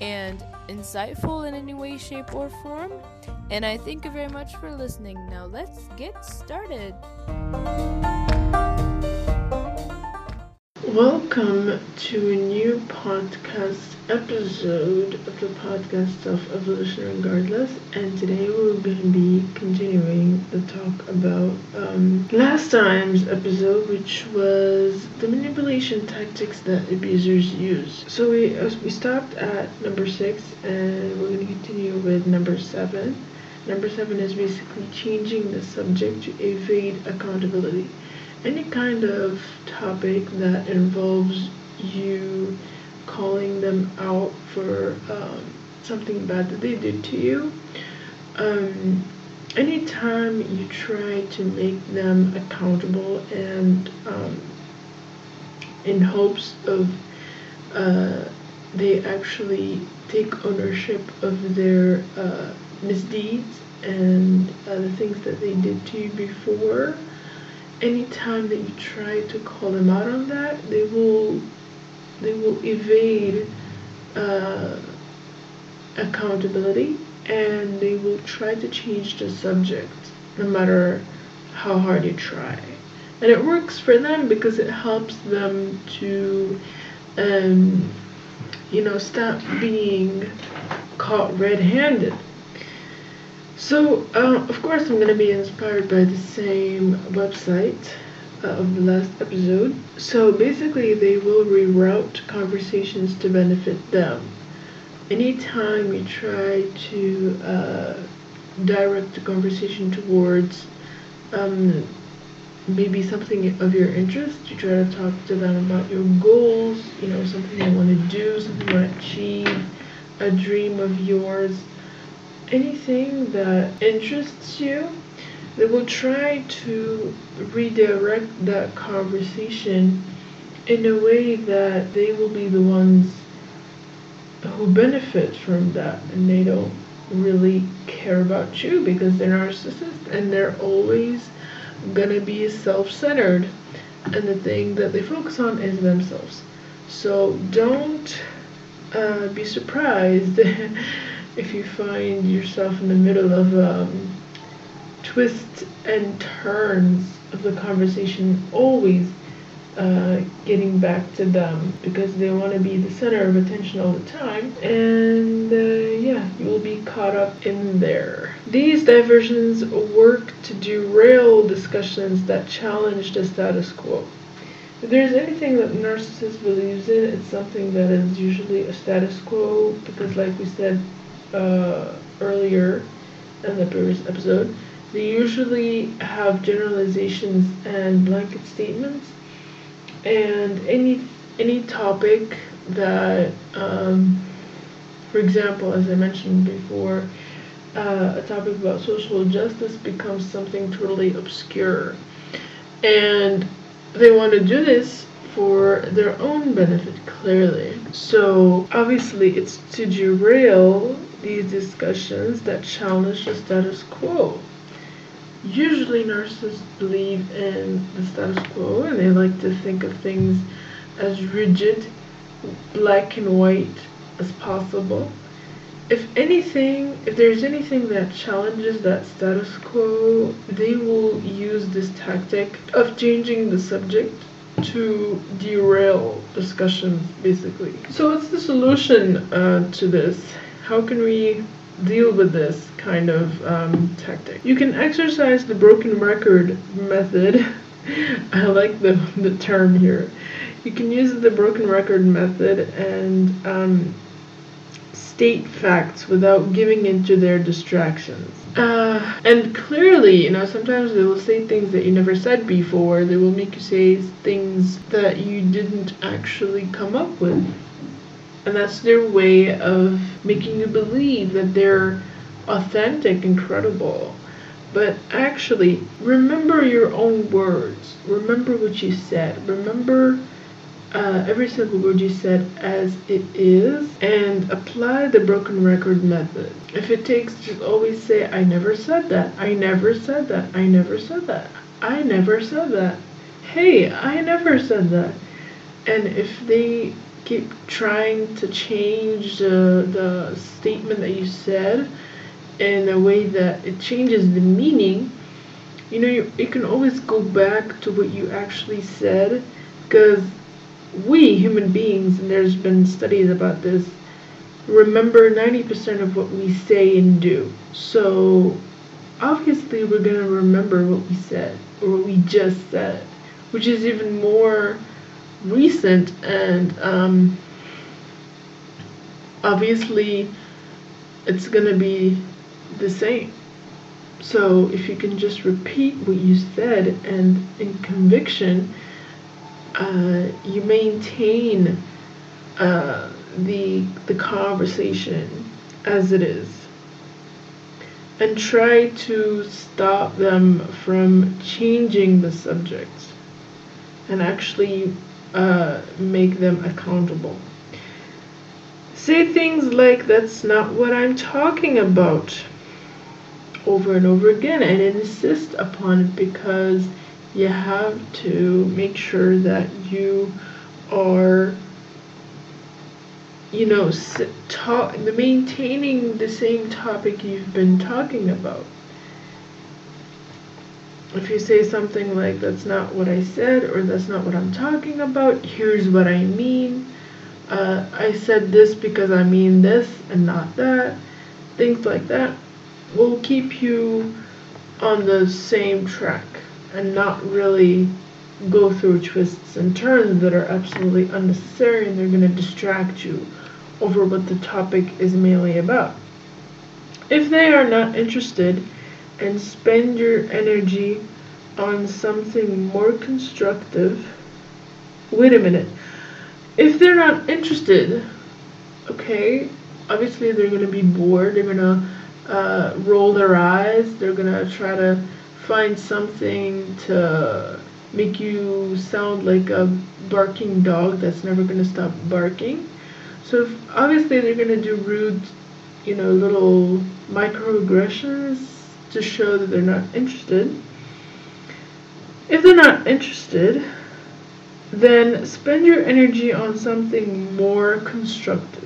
and insightful in any way, shape, or form. And I thank you very much for listening. Now let's get started. Welcome to a new podcast episode of the podcast of Evolution Regardless. And today we're going to be continuing the talk about um, last time's episode, which was the manipulation tactics that abusers use. So we, uh, we stopped at number six and we're going to continue with number seven. Number seven is basically changing the subject to evade accountability any kind of topic that involves you calling them out for um, something bad that they did to you. Um, anytime you try to make them accountable and um, in hopes of uh, they actually take ownership of their uh, misdeeds and uh, the things that they did to you before anytime that you try to call them out on that, they will they will evade uh, accountability and they will try to change the subject no matter how hard you try. And it works for them because it helps them to, um, you know, stop being caught red handed. So, uh, of course, I'm going to be inspired by the same website uh, of the last episode. So, basically, they will reroute conversations to benefit them. Anytime you try to uh, direct the conversation towards um, maybe something of your interest, you try to talk to them about your goals, you know, something you want to do, something you want to achieve, a dream of yours anything that interests you, they will try to redirect that conversation in a way that they will be the ones who benefit from that and they don't really care about you because they're narcissists and they're always gonna be self-centered and the thing that they focus on is themselves. So don't uh, be surprised if you find yourself in the middle of um, twists and turns of the conversation, always uh, getting back to them because they want to be the center of attention all the time. And uh, yeah, you will be caught up in there. These diversions work to derail discussions that challenge the status quo. If there's anything that narcissist believes in, it's something that is usually a status quo because, like we said, uh, earlier in the previous episode, they usually have generalizations and blanket statements, and any any topic that, um, for example, as I mentioned before, uh, a topic about social justice becomes something totally obscure, and they want to do this for their own benefit, clearly. So, obviously, it's to derail these discussions that challenge the status quo. Usually, narcissists believe in the status quo and they like to think of things as rigid, black and white as possible. If anything, if there's anything that challenges that status quo, they will use this tactic of changing the subject to derail discussions, basically. So, what's the solution uh, to this? How can we deal with this kind of um, tactic? You can exercise the broken record method. I like the, the term here. You can use the broken record method and um, state facts without giving into their distractions. Uh, and clearly, you know, sometimes they will say things that you never said before. They will make you say things that you didn't actually come up with. And that's their way of making you believe that they're authentic and credible. But actually, remember your own words. Remember what you said. Remember uh, every single word you said as it is and apply the broken record method. If it takes, just always say, I never said that. I never said that. I never said that. I never said that. Hey, I never said that. And if they keep trying to change the, the statement that you said in a way that it changes the meaning, you know, you, you can always go back to what you actually said because we human beings, and there's been studies about this, remember 90% of what we say and do. So obviously we're going to remember what we said or what we just said, which is even more recent and um, obviously it's going to be the same. So if you can just repeat what you said and in conviction, uh, you maintain uh, the the conversation as it is and try to stop them from changing the subject and actually uh, make them accountable. Say things like, That's not what I'm talking about, over and over again, and insist upon it because you have to make sure that you are you know talk, maintaining the same topic you've been talking about. If you say something like that's not what i said or that's not what i'm talking about here's what i mean. Uh, i said this because i mean this and not that things like that will keep you on the same track and not really go through twists and turns that are absolutely unnecessary and they're going to distract you over what the topic is mainly about. If they are not interested, and spend your energy on something more constructive. Wait a minute. If they're not interested, okay, obviously they're going to be bored. They're going to uh, roll their eyes. They're going to try to find something to make you sound like a barking dog that's never going to stop barking. So if, obviously they're going to do rude, you know, little microaggressions to show that they're not interested. If they're not interested, then spend your energy on something more constructive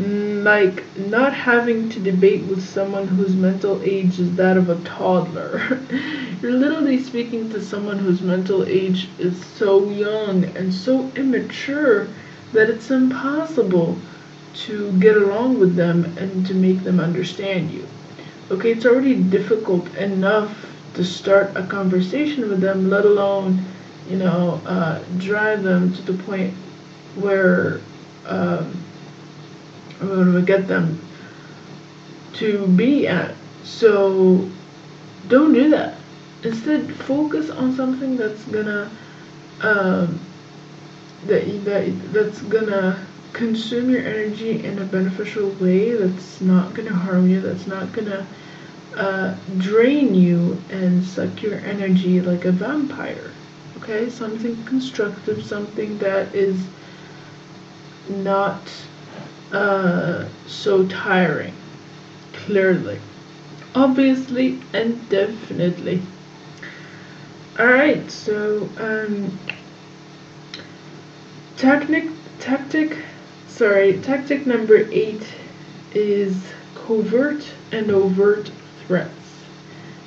like not having to debate with someone whose mental age is that of a toddler. You're literally speaking to someone whose mental age is so young and so immature that it's impossible to get along with them and to make them understand you. Okay, it's already difficult enough to start a conversation with them, let alone, you know, uh, drive them to the point where. Um, I'm going to get them to be at. So don't do that. Instead, focus on something that's gonna um, that that that's gonna consume your energy in a beneficial way. That's not gonna harm you. That's not gonna uh, drain you and suck your energy like a vampire. Okay, something constructive, something that is not uh, so tiring. Clearly, obviously, and definitely. Alright, so um, Tactic, tactic, sorry, tactic number eight is covert and overt threats.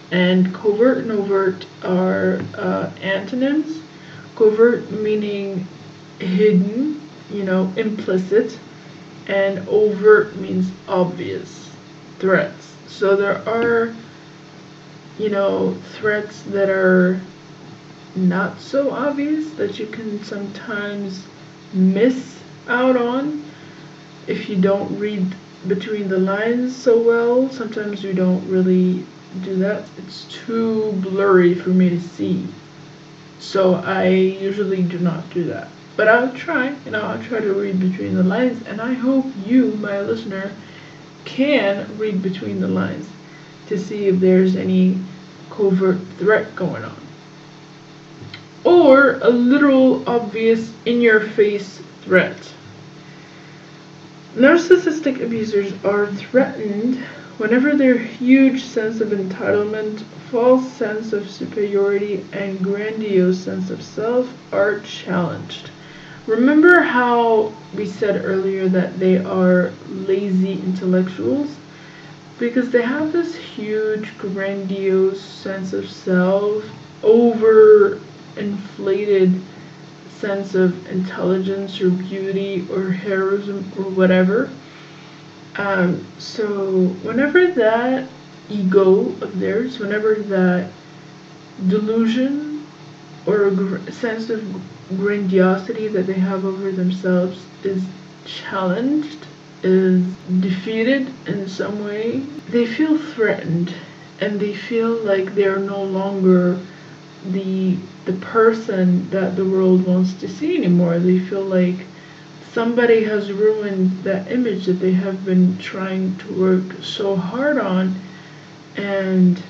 And covert and overt are uh, antonyms. Covert meaning hidden, you know, implicit, and overt means obvious threats. So there are, you know, threats that are not so obvious that you can sometimes miss out on if you don't read between the lines so well. Sometimes you don't really do that. It's too blurry for me to see. So I usually do not do that. But I'll try, you know, I'll try to read between the lines and I hope you, my listener, can read between the lines to see if there's any covert threat going on or a literal, obvious, in your face threat. Narcissistic abusers are threatened whenever their huge sense of entitlement, false sense of superiority, and grandiose sense of self are challenged. Remember how we said earlier that they are lazy intellectuals? Because they have this huge, grandiose sense of self, over inflated sense of intelligence or beauty or heroism or whatever. Um, so whenever that ego of theirs, whenever that delusion or gr- sense of grandiosity that they have over themselves is challenged, is defeated in some way, they feel threatened and they feel like they're no longer the the person that the world wants to see anymore. They feel like somebody has ruined that image that they have been trying to work so hard on and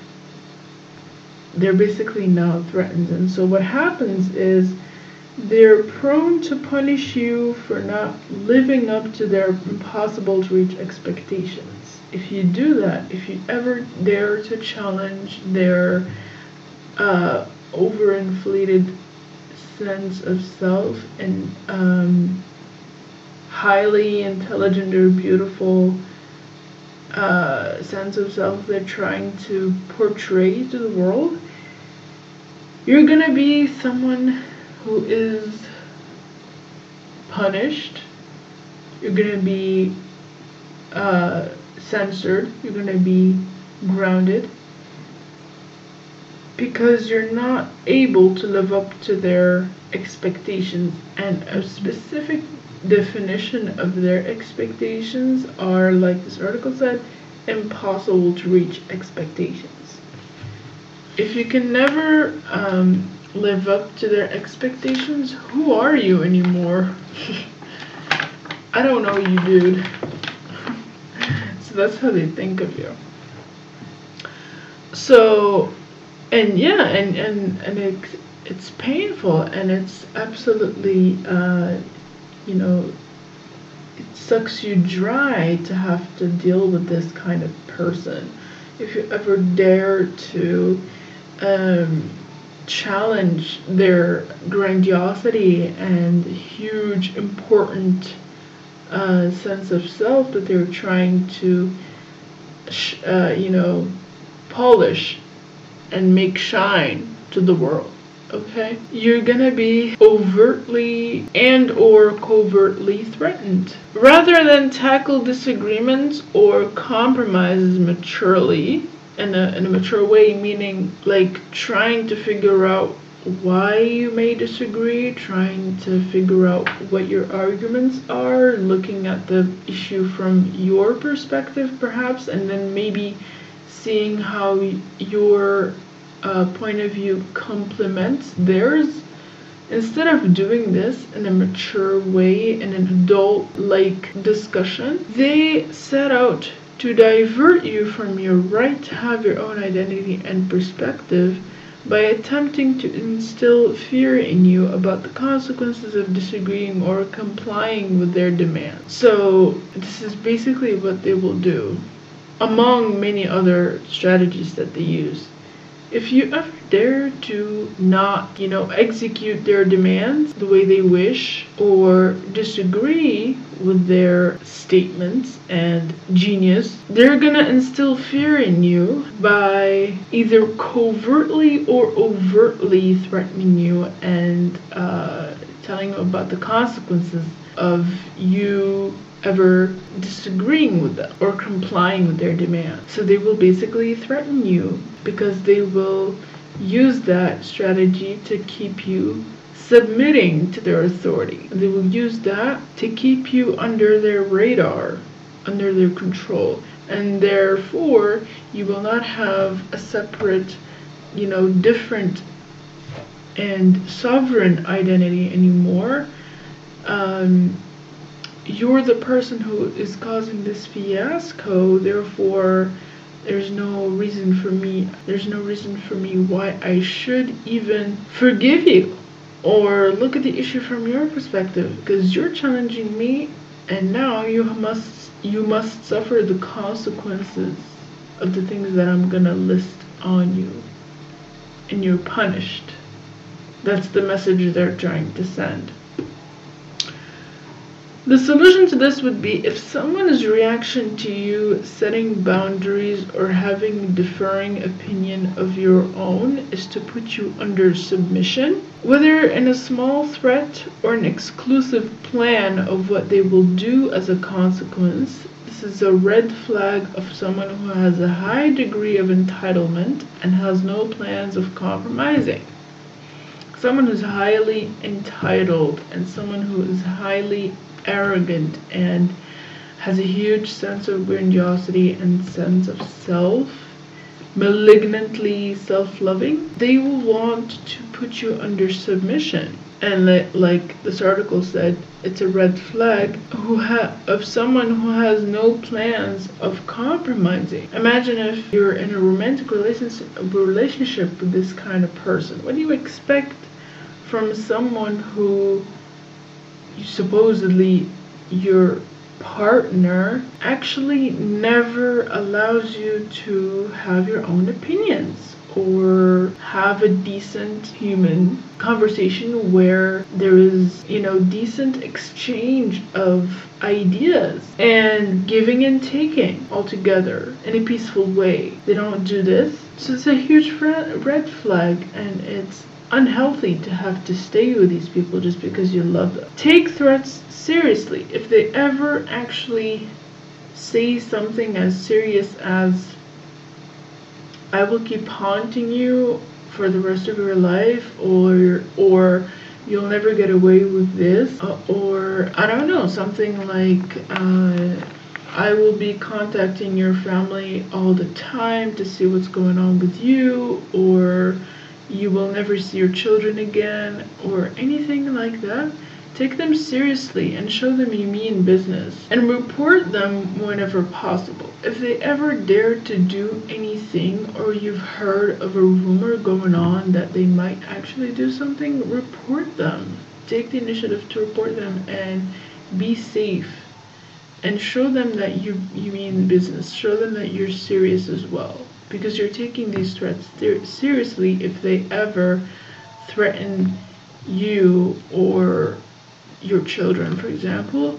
they're basically now threatened. And so what happens is they're prone to punish you for not living up to their impossible to reach expectations. If you do that, if you ever dare to challenge their uh, overinflated sense of self and um, highly intelligent or beautiful uh, sense of self they're trying to portray to the world, you're gonna be someone who is punished. You're gonna be uh, censored. You're gonna be grounded because you're not able to live up to their expectations and a specific definition of their expectations are like this article said impossible to reach expectations if you can never um, live up to their expectations? Who are you anymore? I don't know you dude. So that's how they think of you. So and yeah, and and and it, it's painful, and it's absolutely, uh, you know, it sucks you dry to have to deal with this kind of person. If you ever dare to um, challenge their grandiosity and huge, important uh, sense of self that they're trying to, uh, you know, polish and make shine to the world okay? You're gonna be overtly and or covertly threatened. Rather than tackle disagreements or compromises maturely in a, in a mature way meaning like trying to figure out why you may disagree trying to figure out what your arguments are looking at the issue from your perspective perhaps and then maybe seeing how your uh, point of view complements theirs, instead of doing this in a mature way, in an adult like discussion, they set out to divert you from your right to have your own identity and perspective by attempting to instill fear in you about the consequences of disagreeing or complying with their demands. So, this is basically what they will do, among many other strategies that they use. If you ever dare to not, you know, execute their demands the way they wish or disagree with their statements and genius, they're gonna instill fear in you by either covertly or overtly threatening you and uh, telling you about the consequences of you ever disagreeing with them or complying with their demands. So they will basically threaten you because they will use that strategy to keep you submitting to their authority. They will use that to keep you under their radar, under their control. And therefore, you will not have a separate, you know, different and sovereign identity anymore. Um, you're the person who is causing this fiasco, therefore, there's no reason for me there's no reason for me why I should even forgive you or look at the issue from your perspective because you're challenging me and now you must you must suffer the consequences of the things that I'm gonna list on you. And you're punished. That's the message they're trying to send the solution to this would be if someone's reaction to you setting boundaries or having a differing opinion of your own is to put you under submission, whether in a small threat or an exclusive plan of what they will do as a consequence, this is a red flag of someone who has a high degree of entitlement and has no plans of compromising. Someone who's highly entitled and someone who is highly arrogant and has a huge sense of grandiosity and sense of self, malignantly self-loving, they will want to put you under submission. And like this article said, it's a red flag who ha- of someone who has no plans of compromising. Imagine if you're in a romantic relationship relationship with this kind of person. What do you expect from someone who supposedly your partner actually never allows you to have your own opinions or have a decent human conversation where there is, you know, decent exchange of ideas and giving and taking all together in a peaceful way. They don't do this. So it's a huge red flag and it's unhealthy to have to stay with these people just because you love them. Take threats seriously. If they ever actually say something as serious as, I will keep haunting you for the rest of your life, or, or, you'll never get away with this, or, I don't know, something like, uh, I will be contacting your family all the time to see what's going on with you, or will never see your children again, or anything like that, take them seriously and show them you mean business, and report them whenever possible. If they ever dare to do anything, or you've heard of a rumor going on that they might actually do something, report them. Take the initiative to report them and be safe and show them that you you mean business. Show them that you're serious as well because you're taking these threats seriously if they ever threaten you or your children, for example,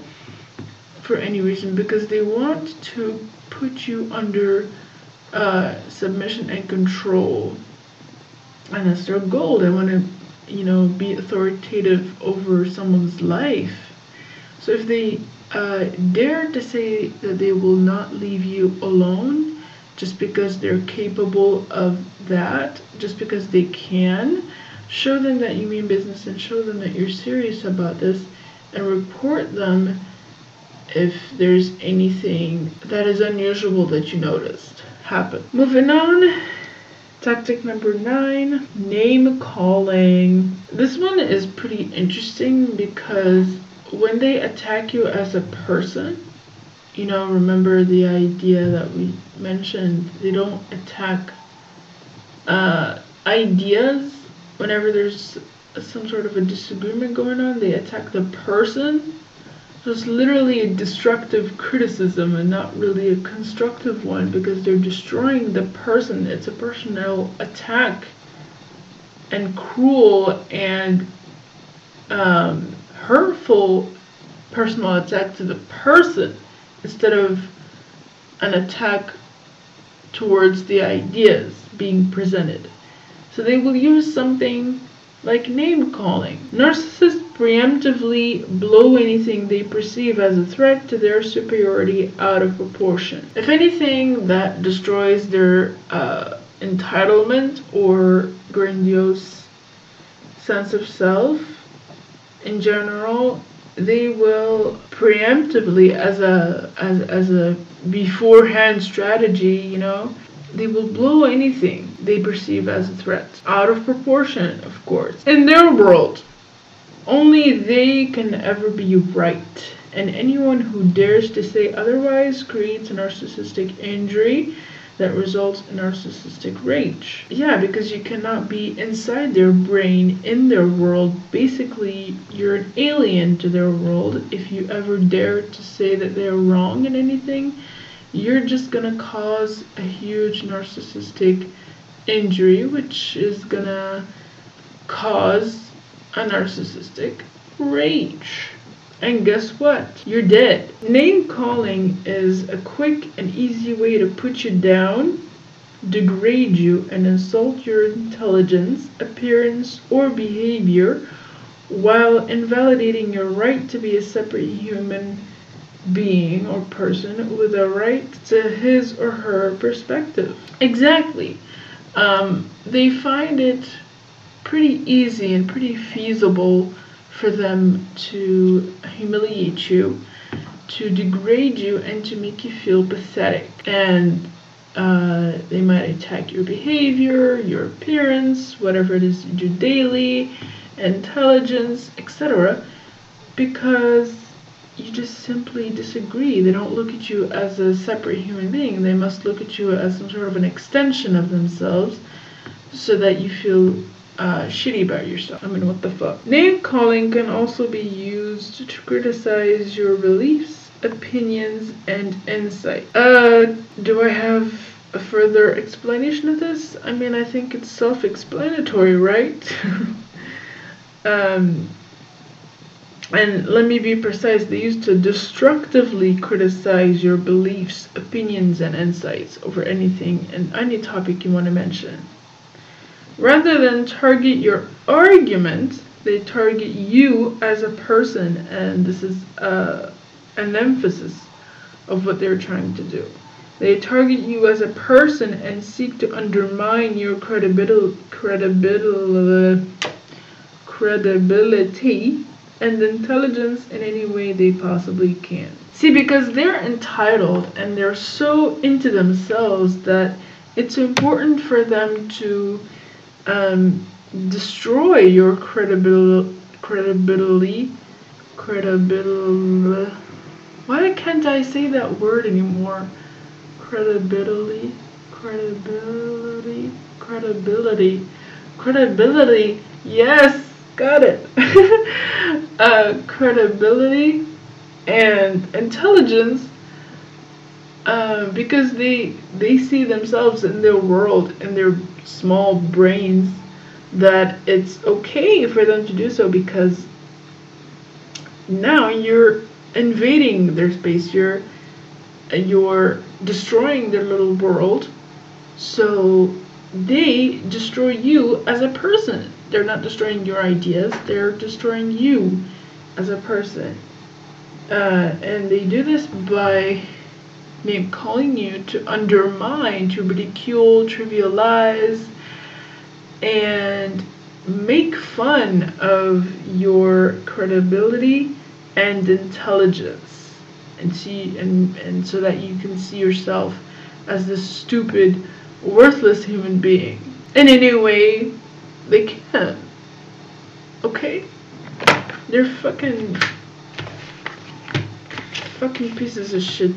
for any reason, because they want to put you under uh, submission and control. And that's their goal. They want to, you know, be authoritative over someone's life. So if they uh, dare to say that they will not leave you alone, just because they're capable of that, just because they can. Show them that you mean business and show them that you're serious about this and report them if there's anything that is unusual that you noticed happen. Moving on, tactic number nine name calling. This one is pretty interesting because when they attack you as a person, you know, remember the idea that we mentioned, they don't attack uh, ideas whenever there's some sort of a disagreement going on, they attack the person. So it's literally a destructive criticism and not really a constructive one because they're destroying the person. It's a personal attack and cruel and um, hurtful personal attack to the person instead of an attack towards the ideas being presented. So they will use something like name calling. Narcissists preemptively blow anything they perceive as a threat to their superiority out of proportion. If anything that destroys their uh, entitlement or grandiose sense of self in general, they will preemptively as a as, as a beforehand strategy, you know, they will blow anything they perceive as a threat. Out of proportion, of course. In their world, only they can ever be right. And anyone who dares to say otherwise creates a narcissistic injury that results in narcissistic rage. Yeah, because you cannot be inside their brain, in their world. Basically, you're an alien to their world if you ever dare to say that they're wrong in anything you're just gonna cause a huge narcissistic injury, which is gonna cause a narcissistic rage. And guess what? You're dead. Name calling is a quick and easy way to put you down, degrade you, and insult your intelligence, appearance, or behavior while invalidating your right to be a separate human being or person with a right to his or her perspective. Exactly. Um, they find it pretty easy and pretty feasible for them to humiliate you, to degrade you, and to make you feel pathetic. And uh, they might attack your behavior, your appearance, whatever it is you do daily, intelligence, etc. Because you just simply disagree. They don't look at you as a separate human being. They must look at you as some sort of an extension of themselves so that you feel uh, shitty about yourself. I mean, what the fuck? Name calling can also be used to criticize your beliefs, opinions, and insight. Uh, do I have a further explanation of this? I mean, I think it's self explanatory, right? um, and let me be precise, they used to destructively criticize your beliefs, opinions, and insights over anything and any topic you want to mention. Rather than target your argument, they target you as a person, and this is uh, an emphasis of what they're trying to do. They target you as a person and seek to undermine your credibil- credibil- credibility and intelligence in any way they possibly can. See, because they're entitled and they're so into themselves that it's important for them to um, destroy your credibility, credibility. Why can't I say that word anymore? Credibility, credibility, credibility, credibility. Yes, got it. uh, credibility and intelligence uh, because they they see themselves in their world in their small brains that it's okay for them to do so because now you're invading their space you're you're destroying their little world so they destroy you as a person they're not destroying your ideas, they're destroying you as a person. Uh, and they do this by name calling you to undermine, to ridicule, trivialize, and make fun of your credibility and intelligence and see and, and so that you can see yourself as this stupid worthless human being in any way they can't. Okay? They're fucking. Fucking pieces of shit.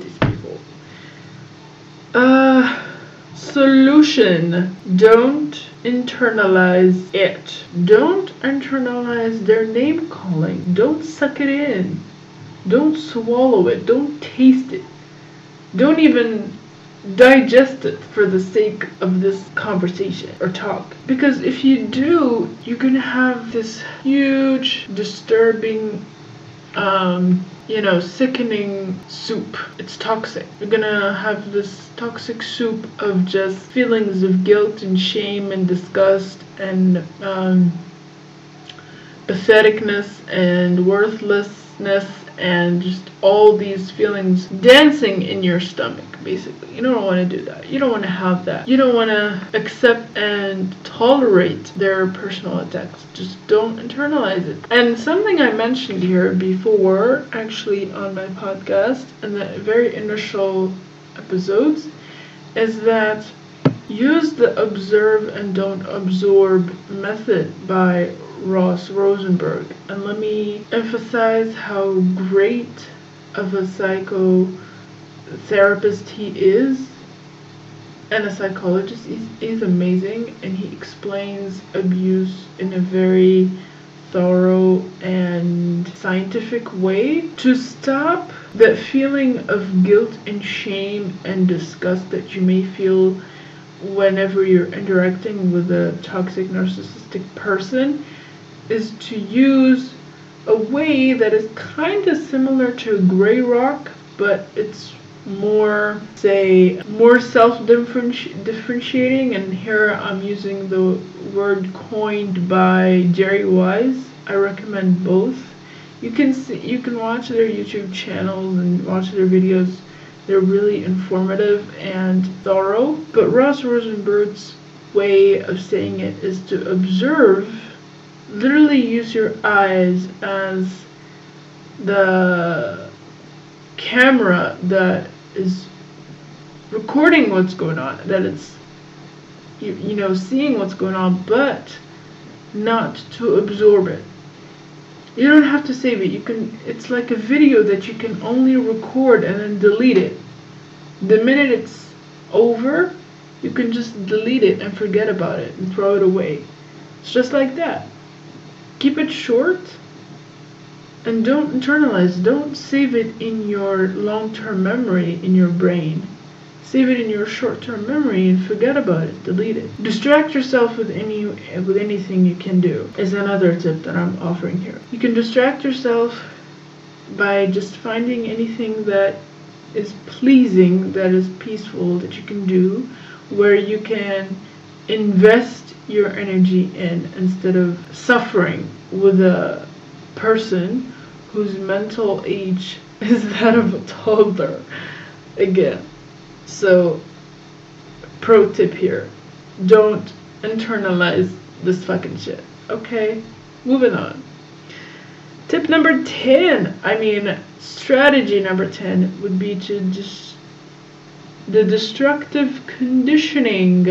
Solution. Don't internalize it. Don't internalize their name calling. Don't suck it in. Don't swallow it. Don't taste it. Don't even digest it for the sake of this conversation or talk. Because if you do, you're gonna have this huge, disturbing, um, you know, sickening soup. It's toxic. You're gonna have this toxic soup of just feelings of guilt and shame and disgust and um, patheticness and worthlessness and just all these feelings dancing in your stomach basically. You don't want to do that. You don't want to have that. You don't want to accept and tolerate their personal attacks. Just don't internalize it. And something i mentioned here before actually on my podcast in the very initial episodes is that use the observe and don't absorb method by Ross Rosenberg. And let me emphasize how great of a psychotherapist he is and a psychologist. He's, he's amazing and he explains abuse in a very thorough and scientific way to stop that feeling of guilt and shame and disgust that you may feel whenever you're interacting with a toxic narcissistic person is to use a way that is kind of similar to gray rock, but it's more, say, more self-differentiating. And here I'm using the word coined by Jerry Wise. I recommend both. You can see, you can watch their YouTube channels and watch their videos. They're really informative and thorough. But Ross Rosenberg's way of saying it is to observe literally use your eyes as the camera that is recording what's going on, that it's, you, you know, seeing what's going on, but not to absorb it. You don't have to save it. You can, it's like a video that you can only record and then delete it. The minute it's over, you can just delete it and forget about it and throw it away. It's just like that keep it short and don't internalize don't save it in your long-term memory in your brain. Save it in your short-term memory and forget about it. Delete it. Distract yourself with any with anything you can do is another tip that i'm offering here. You can distract yourself by just finding anything that is pleasing that is peaceful that you can do where you can invest your energy in instead of suffering with a person whose mental age is that of a toddler. Again so pro tip here don't internalize this fucking shit okay? Moving on. Tip number 10 i mean strategy number 10 would be to just the destructive conditioning.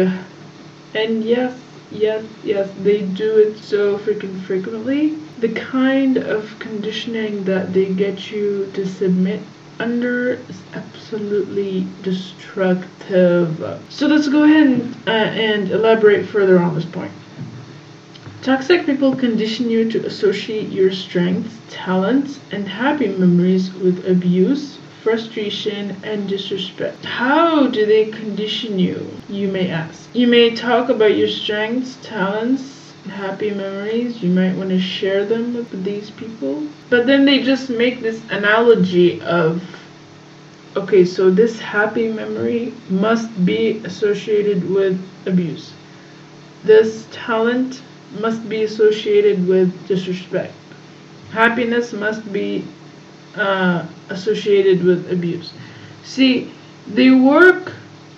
And yes yes, yes, they do it so freaking frequently. The kind of conditioning that they get you to submit under is absolutely destructive. So let's go ahead and, uh, and elaborate further on this point. Toxic people condition you to associate your strengths, talents, and happy memories with abuse, frustration, and disrespect. How do they condition you, you may ask? You may talk about your strengths, talents, happy memories. You might want to share them with these people. But then they just make this analogy of okay, so this happy memory must be associated with abuse. This talent must be associated with disrespect. Happiness must be uh, associated with abuse. See, they work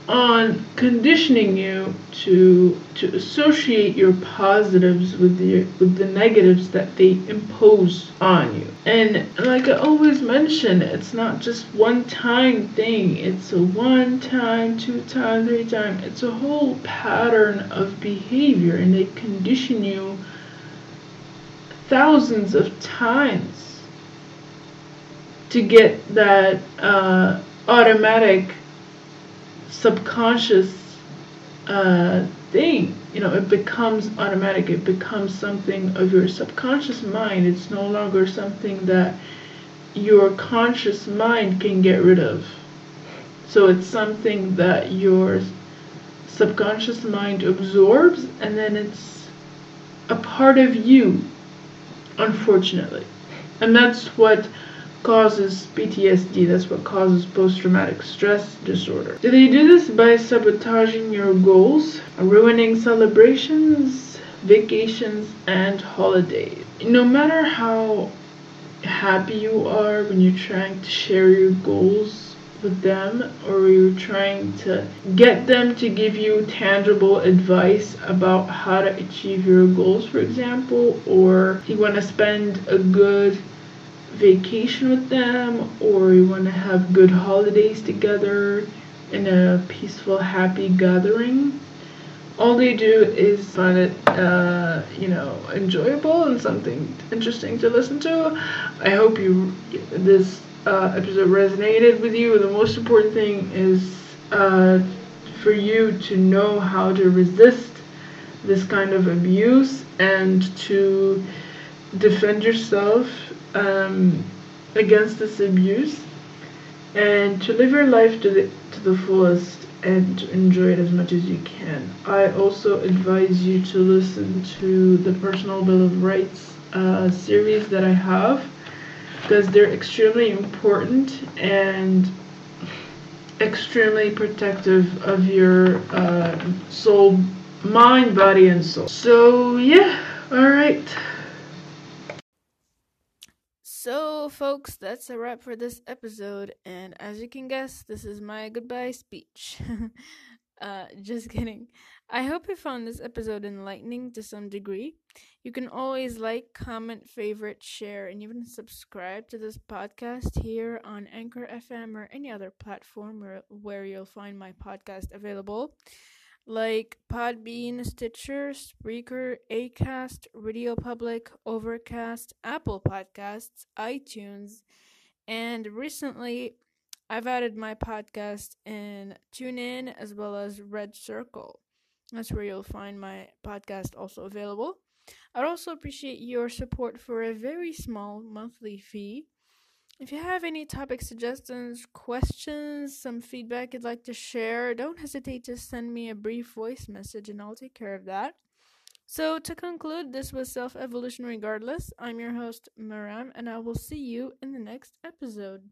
on conditioning you to to associate your positives with the with the negatives that they impose on you. And like I always mention, it's not just one time thing. It's a one time, two time, three time. It's a whole pattern of behavior and they condition you thousands of times to get that uh, automatic subconscious uh, thing. You know, it becomes automatic. It becomes something of your subconscious mind. It's no longer something that your conscious mind can get rid of. So it's something that your subconscious mind absorbs and then it's a part of you, unfortunately. And that's what causes PTSD, that's what causes post traumatic stress disorder. Do they do this by sabotaging your goals, ruining celebrations, vacations, and holidays? No matter how happy you are when you're trying to share your goals with them or you're trying to get them to give you tangible advice about how to achieve your goals for example or you want to spend a good vacation with them or you want to have good holidays together in a peaceful happy gathering all they do is find it, uh, you know, enjoyable and something interesting to listen to. I hope you this uh, episode resonated with you. The most important thing is uh, for you to know how to resist this kind of abuse and to defend yourself um, against this abuse and to live your life to the to the fullest and to enjoy it as much as you can. I also advise you to listen to the Personal Bill of Rights uh, series that I have because they're extremely important and extremely protective of your uh, soul, mind, body, and soul. So, yeah, alright. So, folks, that's a wrap for this episode. And as you can guess, this is my goodbye speech. uh, just kidding. I hope you found this episode enlightening to some degree. You can always like, comment, favorite, share, and even subscribe to this podcast here on Anchor FM or any other platform where, where you'll find my podcast available like Podbean, Stitcher, Spreaker, Acast, Radio Public, Overcast, Apple Podcasts, iTunes, and recently I've added my podcast in TuneIn as well as Red Circle. That's where you'll find my podcast also available. I'd also appreciate your support for a very small monthly fee. If you have any topic suggestions, questions, some feedback you'd like to share, don't hesitate to send me a brief voice message and I'll take care of that. So, to conclude, this was Self Evolution Regardless. I'm your host, Maram, and I will see you in the next episode.